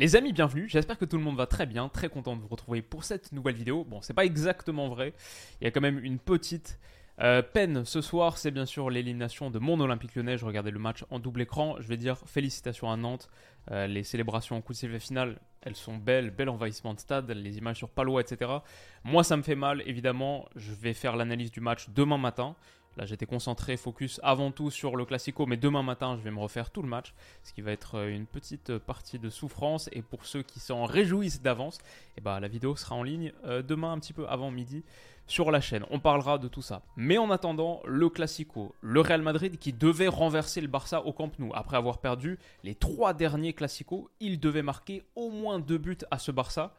Les amis, bienvenue. J'espère que tout le monde va très bien. Très content de vous retrouver pour cette nouvelle vidéo. Bon, c'est pas exactement vrai. Il y a quand même une petite euh, peine ce soir. C'est bien sûr l'élimination de mon Olympique lyonnais. Je regardais le match en double écran. Je vais dire félicitations à Nantes. Euh, les célébrations en coup de sifflet final, elles sont belles. Bel envahissement de stade. Les images sur Palois, etc. Moi, ça me fait mal, évidemment. Je vais faire l'analyse du match demain matin. Là, j'étais concentré, focus avant tout sur le Classico, mais demain matin, je vais me refaire tout le match, ce qui va être euh, une petite partie de souffrance. Et pour ceux qui s'en réjouissent d'avance, eh ben, la vidéo sera en ligne euh, demain un petit peu avant midi sur la chaîne. On parlera de tout ça. Mais en attendant, le Classico, le Real Madrid qui devait renverser le Barça au Camp Nou. Après avoir perdu les trois derniers Classicos, il devait marquer au moins deux buts à ce Barça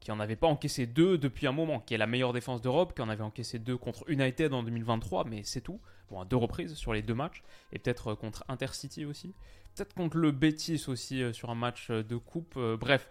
qui en avait pas encaissé deux depuis un moment, qui est la meilleure défense d'Europe, qui en avait encaissé deux contre United en 2023, mais c'est tout. Bon, à deux reprises sur les deux matchs, et peut-être euh, contre Intercity aussi, peut-être contre le Betis aussi euh, sur un match euh, de coupe. bref,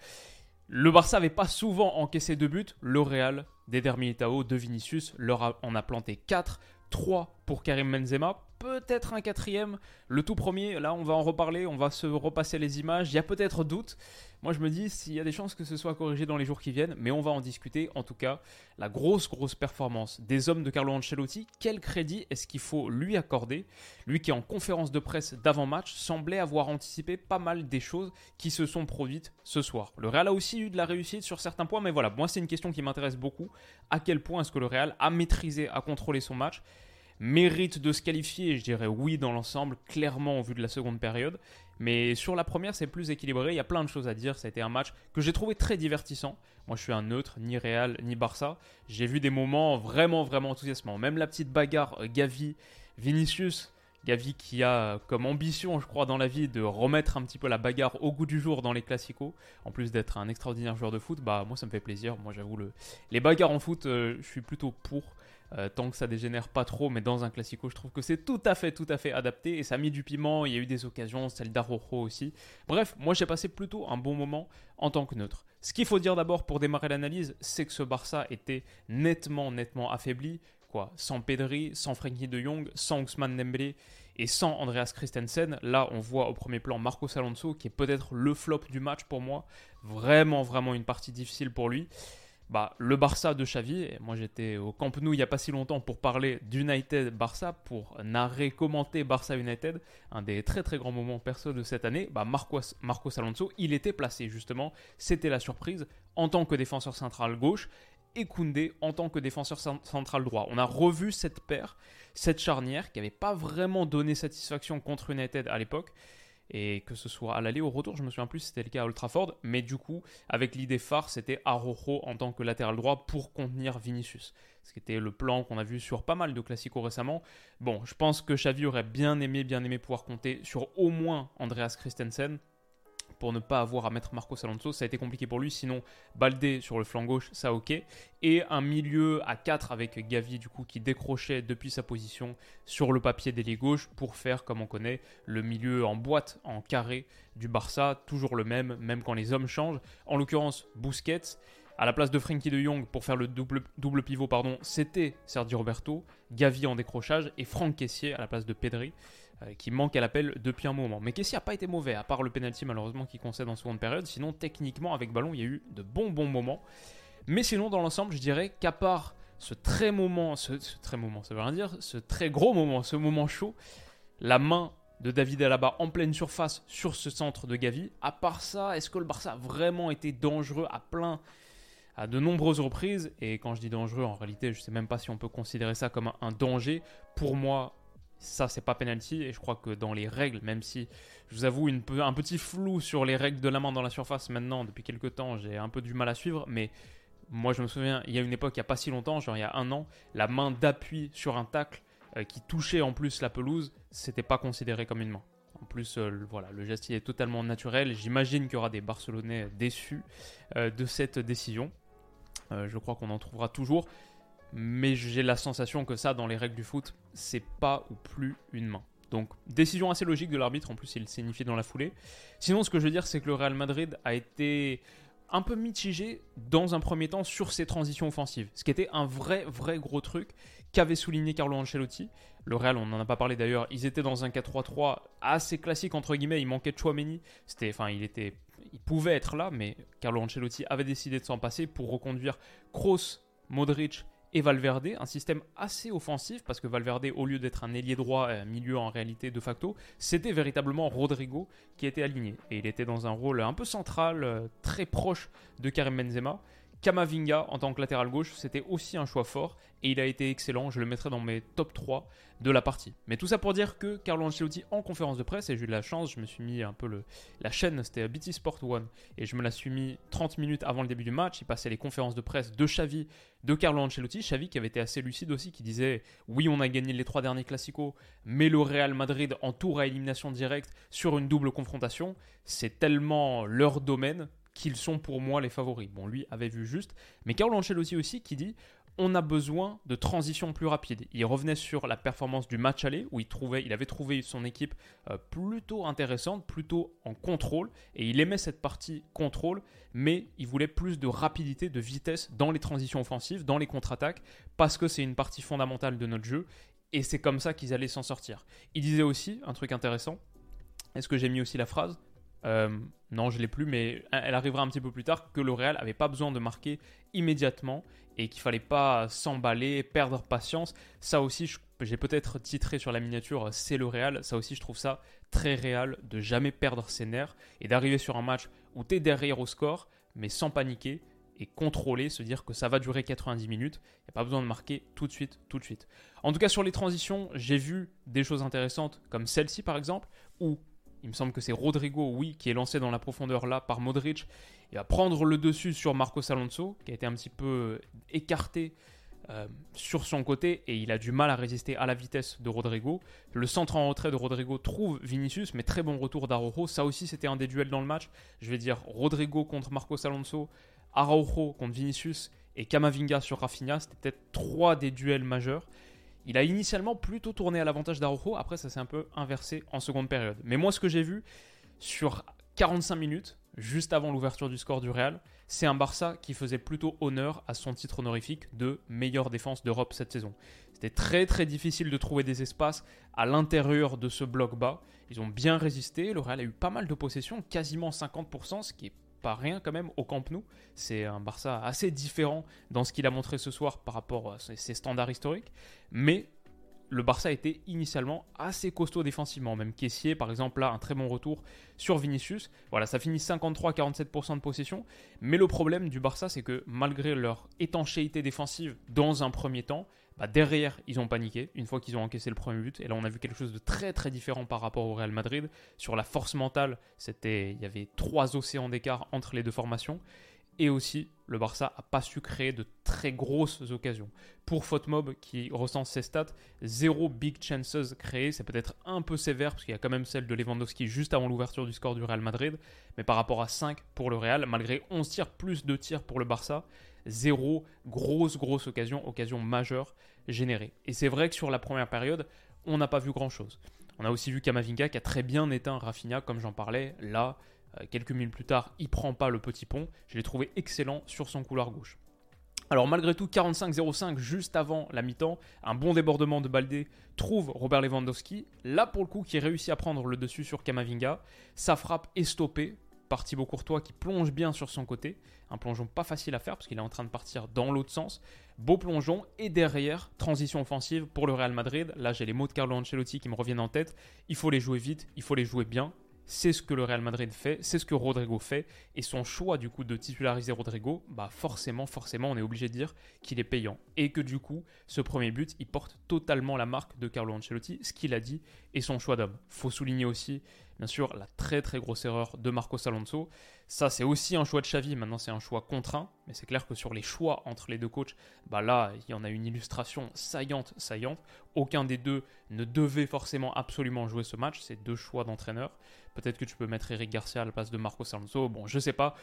le Barça avait pas souvent encaissé deux buts. Le Real, d'Eder Militao, de Vinicius, leur en a planté 4, 3 pour Karim Benzema, peut-être un quatrième. Le tout premier, là on va en reparler, on va se repasser les images, il y a peut-être doute. Moi je me dis s'il y a des chances que ce soit corrigé dans les jours qui viennent, mais on va en discuter. En tout cas, la grosse grosse performance des hommes de Carlo Ancelotti, quel crédit est-ce qu'il faut lui accorder? Lui qui en conférence de presse d'avant-match semblait avoir anticipé pas mal des choses qui se sont produites ce soir. Le Real a aussi eu de la réussite sur certains points, mais voilà, moi c'est une question qui m'intéresse beaucoup. À quel point est-ce que le Real a maîtrisé, a contrôlé son match? Mérite de se qualifier, je dirais oui dans l'ensemble, clairement au vu de la seconde période. Mais sur la première, c'est plus équilibré. Il y a plein de choses à dire. Ça a été un match que j'ai trouvé très divertissant. Moi, je suis un neutre, ni Real, ni Barça. J'ai vu des moments vraiment, vraiment enthousiasmants. Même la petite bagarre euh, Gavi, Vinicius. Gavi qui a comme ambition, je crois, dans la vie de remettre un petit peu la bagarre au goût du jour dans les classicos. En plus d'être un extraordinaire joueur de foot, bah moi ça me fait plaisir. Moi j'avoue, le... les bagarres en foot, euh, je suis plutôt pour. Euh, tant que ça dégénère pas trop, mais dans un classico, je trouve que c'est tout à fait, tout à fait adapté et ça a mis du piment. Il y a eu des occasions, celle d'Arojo aussi. Bref, moi j'ai passé plutôt un bon moment en tant que neutre. Ce qu'il faut dire d'abord pour démarrer l'analyse, c'est que ce Barça était nettement, nettement affaibli. Quoi, sans Pedri, sans Frankie de Jong, sans Ousmane Dembélé et sans Andreas Christensen. Là, on voit au premier plan Marcos Alonso qui est peut-être le flop du match pour moi. Vraiment, vraiment une partie difficile pour lui bah, le Barça de Xavi. moi, j'étais au Camp Nou il n'y a pas si longtemps pour parler d'United Barça, pour narrer, commenter Barça United, un des très très grands moments perso de cette année. Bah, Marcos, Marcos Alonso, il était placé justement, c'était la surprise, en tant que défenseur central gauche et Koundé en tant que défenseur central droit. On a revu cette paire, cette charnière qui n'avait pas vraiment donné satisfaction contre United à l'époque et que ce soit à l'aller ou au retour, je me souviens plus si c'était le cas à Old Trafford, mais du coup, avec l'idée phare, c'était Arojo en tant que latéral droit pour contenir Vinicius. Ce qui était le plan qu'on a vu sur pas mal de classicos récemment. Bon, je pense que Xavi aurait bien aimé, bien aimé pouvoir compter sur au moins Andreas Christensen, pour ne pas avoir à mettre Marcos Alonso. Ça a été compliqué pour lui, sinon Baldé sur le flanc gauche, ça ok. Et un milieu à 4 avec Gavi du coup qui décrochait depuis sa position sur le papier d'ailier gauche pour faire comme on connaît le milieu en boîte, en carré du Barça, toujours le même, même quand les hommes changent. En l'occurrence, Busquets. À la place de Frankie de Jong pour faire le double, pivot, c'était Sergio Roberto, Gavi en décrochage et Franck Caissier à la place de Pedri. Euh, qui manque à l'appel depuis un moment. Mais Kessie n'a pas été mauvais, à part le penalty malheureusement qui concède en seconde période. Sinon, techniquement, avec ballon, il y a eu de bons bons moments. Mais sinon, dans l'ensemble, je dirais qu'à part ce très moment, ce, très moment, ça veut rien dire, ce très gros moment, ce moment chaud, la main de David Alaba en pleine surface sur ce centre de Gavi. À part ça, est-ce que le Barça a vraiment été dangereux à plein à de nombreuses reprises? Et quand je dis dangereux, en réalité, je ne sais même pas si on peut considérer ça comme un danger. Pour moi, ça c'est pas penalty et je crois que dans les règles, même si je vous avoue un petit flou sur les règles de la main dans la surface maintenant depuis quelques temps, j'ai un peu du mal à suivre, mais moi je me souviens, il y a une époque, il n'y a pas si longtemps, genre il y a un an, la main d'appui sur un tacle euh, qui touchait en plus la pelouse, c'était pas considéré comme une main. plus, euh, voilà, le geste est totalement naturel. J'imagine qu'il y aura des Barcelonais déçus euh, de cette décision. je crois qu'on en trouvera toujours. Mais j'ai la sensation que ça, dans les règles du foot, c'est pas ou plus une main. Donc, décision assez logique de l'arbitre, en plus il signifie dans la foulée. Sinon, ce que je veux dire, c'est que le Real Madrid a été un peu mitigé dans un premier temps sur ses transitions offensives. Ce qui était un vrai, vrai gros truc qu'avait souligné Carlo Ancelotti. Le Real, on n'en a pas parlé d'ailleurs, ils étaient dans un 4-3-3 assez classique entre guillemets, il manquait de Chouameni. C'était, enfin, il était, il pouvait être là, mais Carlo Ancelotti avait décidé de s'en passer pour reconduire Kroos, Modric et Valverde, un système assez offensif parce que Valverde, au lieu d'être un ailier droit, un milieu en réalité de facto, c'était véritablement Rodrigo qui était aligné. Et il était dans un rôle un peu central, euh, très proche de Karim Benzema. Kamavinga en tant que latéral gauche, c'était aussi un choix fort et il a été excellent. Je le mettrai dans mes top 3 de la partie. Mais tout ça pour dire que Carlo Ancelotti en conférence de presse, et j'ai eu de la chance, je me suis mis un peu le, la chaîne, c'était BT Sport One, et je me la suis mis 30 minutes avant le début du match. Il passait les conférences de presse de Xavi, de Carlo Ancelotti. Xavi qui avait été assez lucide aussi, qui disait Oui, on a gagné les trois derniers classicos, mais le Real Madrid en tour à élimination directe sur une double confrontation, c'est tellement leur domaine qu'ils sont pour moi les favoris. Bon, lui avait vu juste, mais Carlo Ancelotti aussi qui dit on a besoin de transitions plus rapides. Il revenait sur la performance du match aller où il, avait trouvé son équipe euh, plutôt intéressante, plutôt en contrôle, et il aimait cette partie contrôle, mais il voulait plus de rapidité, de vitesse dans les transitions offensives, dans les contre-attaques, parce que c'est une partie fondamentale de notre jeu, et c'est comme ça qu'ils allaient s'en sortir. Il disait aussi un truc intéressant, est-ce que j'ai mis aussi la phrase? Euh, non, je l'ai plus, mais elle arrivera un petit peu plus tard que le Real n'avait pas besoin de marquer immédiatement et qu'il fallait pas s'emballer, perdre patience. Ça aussi, j'ai peut-être titré sur la miniature c'est le Real. Ça aussi, je trouve ça très réel de jamais perdre ses nerfs et d'arriver sur un match où tu es derrière au score, mais sans paniquer et contrôler, se dire que ça va durer 90 minutes. Il n'y a pas besoin de marquer tout de suite, tout de suite. En tout cas, sur les transitions, j'ai vu des choses intéressantes comme celle-ci par exemple, où il me semble que c'est Rodrigo, oui, qui est lancé dans la profondeur là par Modric. Il va prendre le dessus sur Marcos Alonso, qui a été un petit peu écarté euh, sur son côté et il a du mal à résister à la vitesse de Rodrigo. Le centre en retrait de Rodrigo trouve Vinicius, mais très bon retour d'Araujo. Ça aussi, c'était un des duels dans le match. Je vais dire Rodrigo contre Marcos Alonso, Araujo contre Vinicius et Kamavinga sur Rafinha. C'était peut-être trois des duels majeurs. Il a initialement plutôt tourné à l'avantage d'Araujo, après ça s'est un peu inversé en seconde période. Mais moi ce que j'ai vu sur 45 minutes, juste avant l'ouverture du score du Real, c'est un Barça qui faisait plutôt honneur à son titre honorifique de meilleure défense d'Europe cette saison. C'était très très difficile de trouver des espaces à l'intérieur de ce bloc bas. Ils ont bien résisté, le Real a eu pas mal de possessions, quasiment 50%, ce qui est pas rien quand même au Camp Nou. C'est un Barça assez différent dans ce qu'il a montré ce soir par rapport à ses standards historiques. Mais le Barça était initialement assez costaud défensivement. Même Caissier, par exemple, là, un très bon retour sur Vinicius. Voilà, ça finit 53-47% de possession. Mais le problème du Barça, c'est que malgré leur étanchéité défensive dans un premier temps, bah, derrière, ils ont paniqué une fois qu'ils ont encaissé le premier but. Et là, on a vu quelque chose de très très différent par rapport au Real Madrid. Sur la force mentale, c'était, il y avait trois océans d'écart entre les deux formations. Et aussi, le Barça n'a pas su créer de très grosses occasions. Pour Fotmob, qui recense ses stats, zéro big chances créées. C'est peut-être un peu sévère, parce qu'il y a quand même celle de Lewandowski juste avant l'ouverture du score du Real Madrid. Mais par rapport à 5 pour le Real, malgré 11 tirs plus de tirs pour le Barça, zéro grosse, grosse occasion, occasion majeure générée. Et c'est vrai que sur la première période, on n'a pas vu grand-chose. On a aussi vu Kamavinga qui a très bien éteint Rafinha, comme j'en parlais. Là, euh, quelques minutes plus tard, il prend pas le petit pont. Je l'ai trouvé excellent sur son couloir gauche. Alors malgré tout, 45-05 juste avant la mi-temps, un bon débordement de Baldé trouve Robert Lewandowski, là pour le coup qui réussit à prendre le dessus sur Kamavinga. Sa frappe est stoppée par Thibaut Courtois qui plonge bien sur son côté. Un plongeon pas facile à faire parce qu'il est en train de partir dans l'autre sens. Beau plongeon et derrière, transition offensive pour le Real Madrid. Là j'ai les mots de Carlo Ancelotti qui me reviennent en tête. Il faut les jouer vite, il faut les jouer bien. C'est ce que le Real Madrid fait, c'est ce que Rodrigo fait, et son choix du coup de titulariser Rodrigo, bah forcément, forcément, on est obligé de dire qu'il est payant, et que du coup, ce premier but, il porte totalement la marque de Carlo Ancelotti, ce qu'il a dit, et son choix d'homme. Faut souligner aussi, bien sûr, la très très grosse erreur de Marcos Alonso. Ça, c'est aussi un choix de Xavi. Maintenant, c'est un choix contraint. Mais c'est clair que sur les choix entre les deux coachs, bah là, il y en a une illustration saillante, saillante. Aucun des deux ne devait forcément absolument jouer ce match. C'est deux choix d'entraîneur. Peut-être que tu peux mettre Eric Garcia à la place de Marcos Alonso. Bon, je sais pas.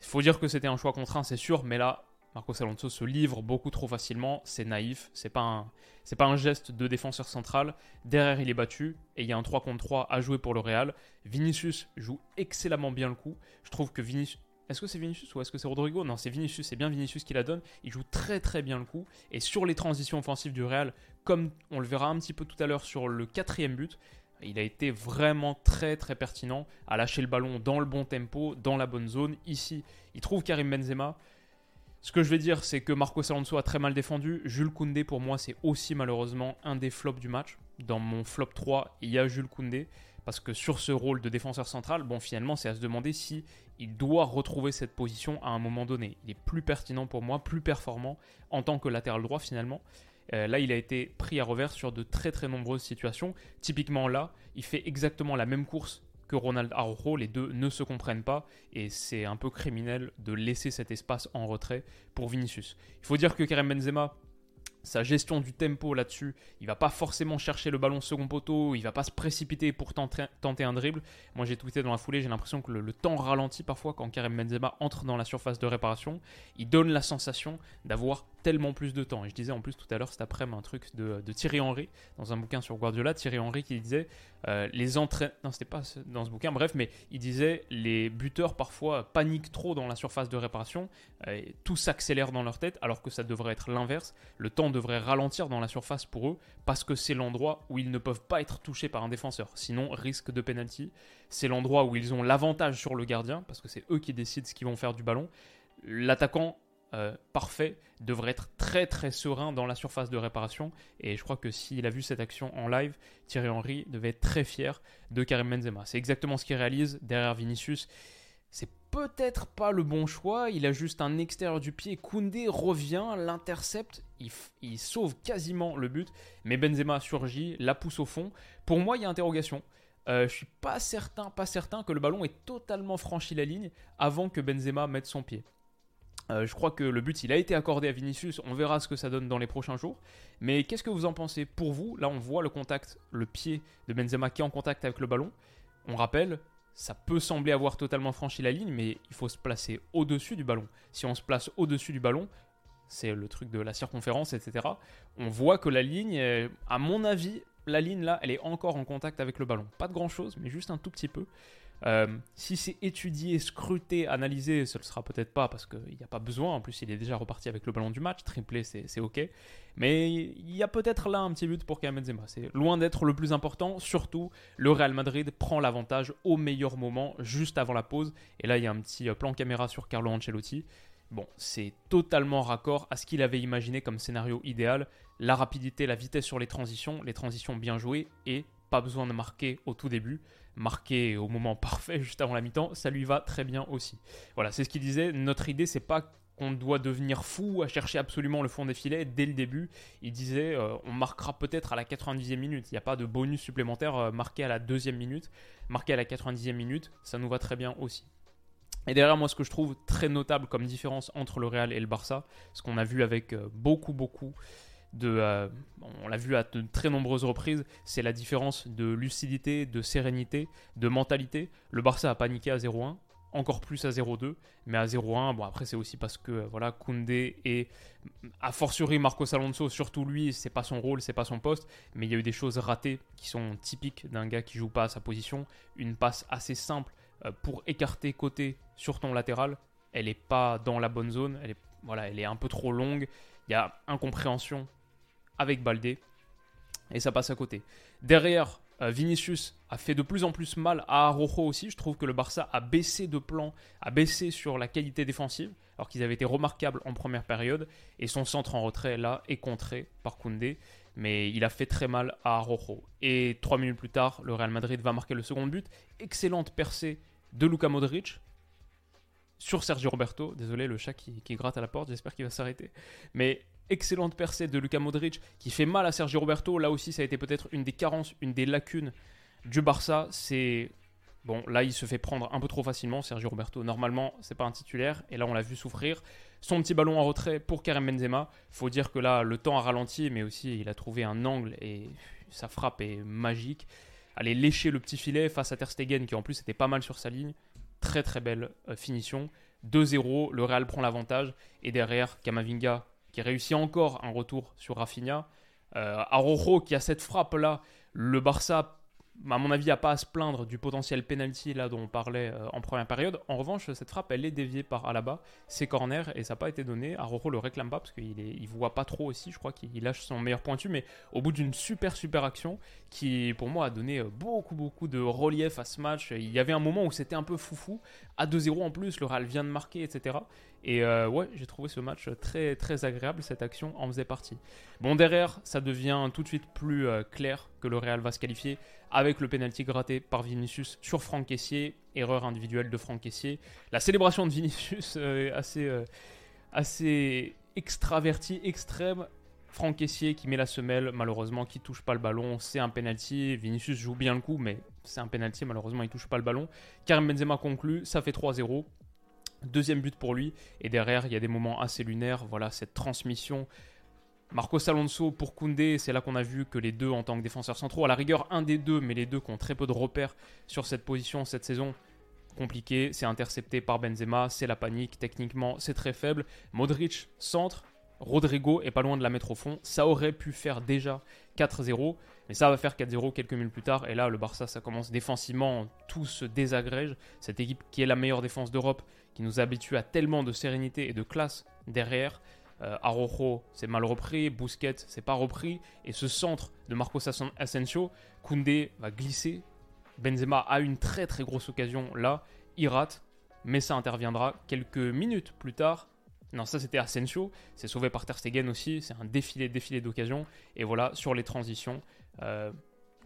Il faut dire que c'était un choix contraint, c'est sûr. Mais là, Marcos Alonso se livre beaucoup trop facilement, c'est naïf, c'est pas un pas un geste de défenseur central. Derrière, il est battu et il y a un 3 contre 3 à jouer pour le Real. Vinicius joue excellemment bien le coup. Je trouve que Vinicius est-ce que c'est Vinicius ou est-ce que c'est Rodrigo? Non, c'est Vinicius, c'est bien Vinicius qui la donne. Il joue très très bien le coup. Et sur les transitions offensives du Real, comme on le verra un petit peu tout à l'heure sur le quatrième but, il a été vraiment très très pertinent à lâcher le ballon dans le bon tempo, dans la bonne zone. Ici, il trouve Karim Benzema. Ce que je vais dire, c'est que Marco Alonso a très mal défendu. Jules Koundé, pour moi, c'est aussi malheureusement un des flops du match. Dans mon flop 3, il y a Jules Koundé. Parce que sur ce rôle de défenseur central, bon, finalement, c'est à se demander si il doit retrouver cette position à un moment donné. Il est plus pertinent pour moi, plus performant en tant que latéral droit finalement. Euh, là, il a été pris à revers sur de très très nombreuses situations. Typiquement là, il fait exactement la même course Ronald Araujo, les deux ne se comprennent pas et c'est un peu criminel de laisser cet espace en retrait pour Vinicius. Il faut dire que Karim Benzema sa gestion du tempo là-dessus, il va pas forcément chercher le ballon second poteau, il va pas se précipiter pour tenter, un dribble. Moi j'ai tweeté dans la foulée, j'ai l'impression que le, temps ralentit parfois quand Karim Benzema entre dans la surface de réparation. Il donne la sensation d'avoir tellement plus de temps. Et je disais en plus tout à l'heure cet après-midi un truc de, Thierry Henry dans un bouquin sur Guardiola, Thierry Henry qui disait euh, les entraîneurs, non c'était pas dans ce bouquin, bref, mais il disait les buteurs parfois paniquent trop dans la surface de réparation, euh, tout s'accélère dans leur tête alors que ça devrait être l'inverse. Le temps devrait ralentir dans la surface pour eux parce que c'est l'endroit où ils ne peuvent pas être touchés par un défenseur. Sinon, risque de penalty. C'est l'endroit où ils ont l'avantage sur le gardien parce que c'est eux qui décident ce qu'ils vont faire du ballon. L'attaquant euh, parfait devrait être très très serein dans la surface de réparation et je crois que s'il a vu cette action en live, Thierry Henry devait être très fier de Karim Benzema. C'est exactement ce qu'il réalise derrière Vinicius. C'est peut-être pas le bon choix. Il a juste un extérieur du pied. Koundé revient, l'intercepte. Il, sauve quasiment le but. Mais Benzema surgit, la pousse au fond. Pour moi, il y a interrogation. Euh, je suis pas certain, pas certain que le ballon ait totalement franchi la ligne avant que Benzema mette son pied. Euh, je crois que le but, il a été accordé à Vinicius. On verra ce que ça donne dans les prochains jours. Mais qu'est-ce que vous en pensez Pour vous, là, on voit le contact, le pied de Benzema qui est en contact avec le ballon. On rappelle, ça peut sembler avoir totalement franchi la ligne, mais il faut se placer au-dessus du ballon. Si on se place au-dessus du ballon, c'est le truc de la circonférence, etc. On voit que la ligne, à mon avis, la ligne là, elle est encore en contact avec le ballon. Pas de grand chose, mais juste un tout petit peu. Euh, si c'est étudié, scruté, analysé, ce ne sera peut-être pas parce qu'il n'y a pas besoin. En plus, il est déjà reparti avec le ballon du match. Triplé, c'est ok. Mais il y a peut-être là un petit but pour Karim Benzema. C'est loin d'être le plus important. Surtout, le Real Madrid prend l'avantage au meilleur moment, juste avant la pause. Et là, il y a un petit euh, plan caméra sur Carlo Ancelotti. Bon, c'est totalement raccord à ce qu'il avait imaginé comme scénario idéal. La rapidité, la vitesse sur les transitions, les transitions bien jouées et pas besoin de marquer au tout début marqué au moment parfait juste avant la mi-temps, ça lui va très bien aussi. Voilà, c'est ce qu'il disait. Notre idée, c'est pas qu'on doit devenir fou à chercher absolument le fond des filets dès le début. Il disait euh, on marquera peut-être à la 90e minute. Il n'y a pas de bonus supplémentaire euh, marqué à la deuxième minute. Marqué à la 90e minute, ça nous va très bien aussi. Et derrière moi, ce que je trouve très notable comme différence entre le Real et le Barça, ce qu'on a vu avec euh, beaucoup, beaucoup euh, on l'a vu à de très nombreuses reprises, c'est la différence de lucidité, de sérénité, de mentalité. Le Barça a paniqué à 0-1, encore plus à 0-2, mais à 0-1, bon après c'est aussi parce que voilà Koundé et a fortiori Marcos Alonso, surtout lui, c'est pas son rôle, c'est pas son poste, mais il y a eu des choses ratées qui sont typiques d'un gars qui joue pas à sa position, une passe assez simple euh, pour écarter côté sur ton latéral, elle est pas dans la bonne zone, elle est voilà, elle est un peu trop longue, il y a incompréhension avec Baldé. Et ça passe à côté. Derrière, euh, Vinicius a fait de plus en plus mal à Rojo aussi. Je trouve que le Barça a baissé de plan, a baissé sur la qualité défensive, alors qu'ils avaient été remarquables en première période. Et son centre en retrait, là, est contré par Koundé. Mais il a fait très mal à Rojo. Et trois minutes plus tard, le Real Madrid va marquer le second but. Excellente percée de Luka Modric sur Sergio Roberto. Désolé, le chat qui gratte à la porte, j'espère qu'il va s'arrêter. Mais excellente percée de Luka Modric qui fait mal à Sergio Roberto. Là aussi, ça a été peut-être une des carences, une des lacunes du Barça. C'est Bon, là, il se fait prendre un peu trop facilement, Sergio Roberto. Normalement, c'est pas un titulaire, et là, on l'a vu souffrir. Son petit ballon en retrait pour Karim Benzema. Faut dire que là, le temps a ralenti, mais aussi, il a trouvé un angle, et sa frappe est magique. Aller lécher le petit filet face à Ter Stegen, qui en plus était pas mal sur sa ligne. Très très belle euh, finition. 2-0, le Real prend l'avantage, et derrière, Kamavinga, qui réussit encore un retour sur Rafinha. Euh, Arojo, qui a cette frappe-là. Le Barça à mon avis, il n'y a pas à se plaindre du potentiel penalty là dont on parlait euh, en première période. En revanche, cette frappe, elle est déviée par Alaba. C'est corner et ça n'a pas été donné. Aroro le réclame pas parce qu'il il voit pas trop aussi. Je crois qu'il lâche son meilleur pointu, mais au bout d'une super super action qui, pour moi, a donné euh, beaucoup beaucoup de relief à ce match. Il y avait un moment où c'était un peu foufou. À 2-0 en plus, le Real vient de marquer, etc. Et euh, ouais, j'ai trouvé ce match très très agréable. Cette action en faisait partie. Bon, derrière, ça devient tout de suite plus clair que le Real va se qualifier avec le penalty gratté par Vinicius sur Franck Caissier, erreur individuelle de Franck Caissier. La célébration de Vinicius euh, assez, euh, assez extravertie, extrême. Franck Caissier qui met la semelle, malheureusement, qui touche pas le ballon, c'est un penalty. Vinicius joue bien le coup, mais c'est un penalty, malheureusement, il touche pas le ballon. Karim Benzema conclut, ça fait 3-0. Deuxième but pour lui, et derrière, il y a des moments assez lunaires. Voilà, cette transmission Marcos Alonso pour Koundé, c'est là qu'on a vu que les deux en tant que défenseurs centraux, à la rigueur un des deux, mais les deux qui ont très peu de repères sur cette position cette saison, compliqué, c'est intercepté par Benzema, c'est la panique, techniquement c'est très faible. Modric centre, Rodrigo est pas loin de la mettre au fond, ça aurait pu faire déjà 4-0, mais ça va faire 4-0 quelques minutes plus tard, et là le Barça ça commence défensivement, tout se désagrège, cette équipe qui est la meilleure défense d'Europe, qui nous habitue à tellement de sérénité et de classe derrière, euh, Arojo, c'est mal repris. Busquets, c'est pas repris. Et ce centre de Marcos Asensio, Koundé va glisser. Benzema a une très très grosse occasion là. Il rate, mais ça interviendra quelques minutes plus tard. Non, ça c'était Asensio. C'est sauvé par Ter Stegen aussi. C'est un défilé, défilé d'occasion. Et voilà, sur les transitions, euh,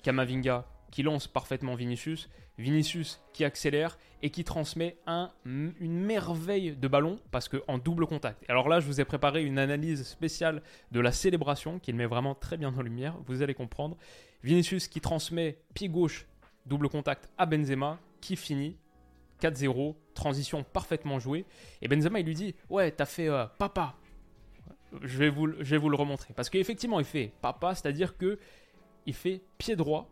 Kamavinga qui lance parfaitement Vinicius, Vinicius qui accélère et qui transmet un, une merveille de ballon parce que en double contact. Alors là, je vous ai préparé une analyse spéciale de la célébration qui le met vraiment très bien en lumière, vous allez comprendre. Vinicius qui transmet pied gauche, double contact à Benzema qui finit 4-0, transition parfaitement jouée. Et Benzema, il lui dit Ouais, t'as fait euh, papa. Je vais, vous, je vais vous le remontrer. Parce qu'effectivement, il fait papa, c'est-à-dire que il fait pied droit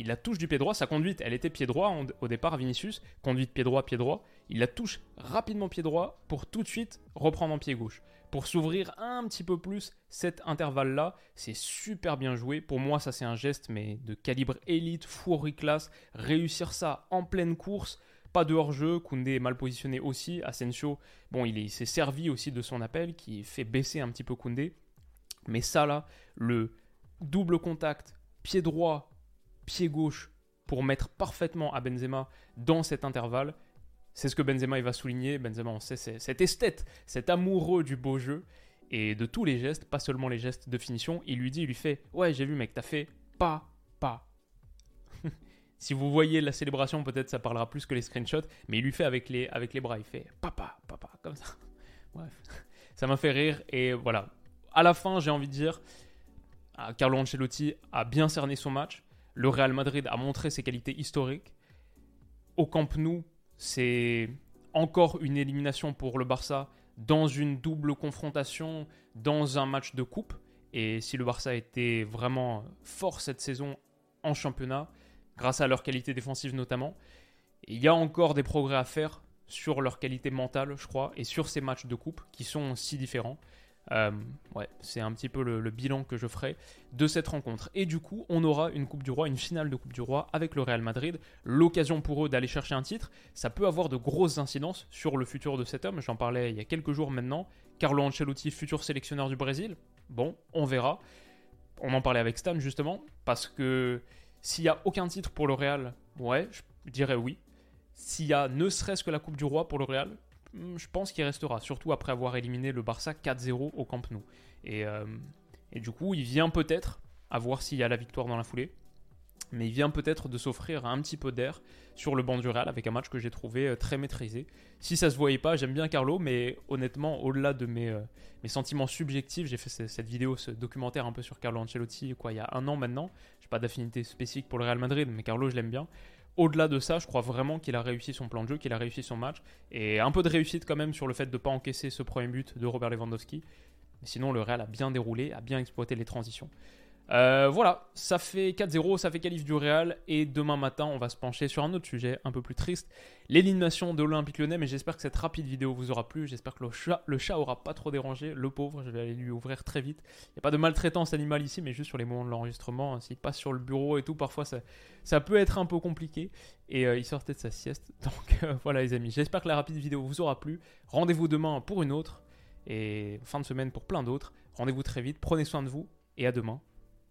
il la touche du pied droit, sa conduite, elle était pied droit au départ, Vinicius, conduite pied droit, pied droit, il la touche rapidement pied droit pour tout de suite reprendre en pied gauche. Pour s'ouvrir un petit peu plus cet intervalle-là, c'est super bien joué. Pour moi, ça c'est un geste, mais de calibre élite, fourri classe. Réussir ça en pleine course, pas de hors-jeu, Koundé est mal positionné aussi. Asensio, bon, il s'est servi aussi de son appel qui fait baisser un petit peu Koundé. Mais ça là, le double contact, pied droit, pied gauche pour mettre parfaitement à Benzema dans cet intervalle. C'est ce que Benzema il va souligner. Benzema, on sait, c'est cet esthète, cet amoureux du beau jeu et de tous les gestes, pas seulement les gestes de finition. Il lui dit, il lui fait Ouais, j'ai vu, mec, t'as fait pas, pas. Si vous voyez la célébration, peut-être ça parlera plus que les screenshots, mais il lui fait avec les, avec les bras, il fait papa, papa, comme ça. Bref, ça m'a fait rire et voilà. À la fin, j'ai envie de dire, ah, Carlo Ancelotti a bien cerné son match. Le Real Madrid a montré ses qualités historiques. Au Camp Nou, c'est encore une élimination pour le Barça dans une double confrontation, dans un match de coupe. Et si le Barça était vraiment fort cette saison en championnat, grâce à leur qualité défensive notamment, il y a encore des progrès à faire sur leur qualité mentale, je crois, et sur ces matchs de coupe qui sont si différents. Euh, ouais, c'est un petit peu le, bilan que je ferai de cette rencontre. Et du coup, on aura une Coupe du Roi, une finale de Coupe du Roi avec le Real Madrid. L'occasion pour eux d'aller chercher un titre. Ça peut avoir de grosses incidences sur le futur de cet homme. J'en parlais il y a quelques jours maintenant. Carlo Ancelotti, futur sélectionneur du Brésil. Bon, on verra. On en parlait avec Stan justement, parce que s'il n'y a aucun titre pour le Real, ouais, je dirais oui. S'il y a ne serait-ce que la Coupe du Roi pour le Real, Hmm, je pense qu'il restera, surtout après avoir éliminé le Barça 4-0 au Camp Nou. Euh, et, du coup, il vient peut-être, à voir s'il y a la victoire dans la foulée, mais il vient peut-être de s'offrir un petit peu d'air sur le banc du Real avec un match que j'ai trouvé euh, très maîtrisé. Si ça se voyait pas, j'aime bien Carlo, mais honnêtement, au-delà de mes, euh, sentiments subjectifs, j'ai fait cette vidéo, ce documentaire un peu sur Carlo Ancelotti, quoi, il y a un an maintenant. J'ai pas d'affinité spécifique pour le Real Madrid, mais Carlo, je l'aime bien. au-delà de ça, je crois vraiment qu'il a réussi son plan de jeu, qu'il a réussi son match. Et un peu de réussite quand même sur le fait de ne pas encaisser ce premier but de Robert Lewandowski. Mais sinon, le Real a bien déroulé, a bien exploité les transitions. Euh, voilà, ça fait 4-0, ça fait qualif du Real. Et demain matin, on va se pencher sur un autre sujet un peu plus triste l'élimination de l'Olympique lyonnais. Mais j'espère que cette rapide vidéo vous aura plu. J'espère que le chat, aura pas trop dérangé. Le pauvre, je vais aller lui ouvrir très vite. Il n'y a pas de maltraitance animale ici, mais juste sur les moments de l'enregistrement. S'il passe sur le bureau et tout, parfois ça, ça peut être un peu compliqué. Et euh, il sortait de sa sieste. Donc euh, voilà, les amis. J'espère que la rapide vidéo vous aura plu. Rendez-vous demain pour une autre. Et fin de semaine pour plein d'autres. Rendez-vous très vite. Prenez soin de vous. Et à demain.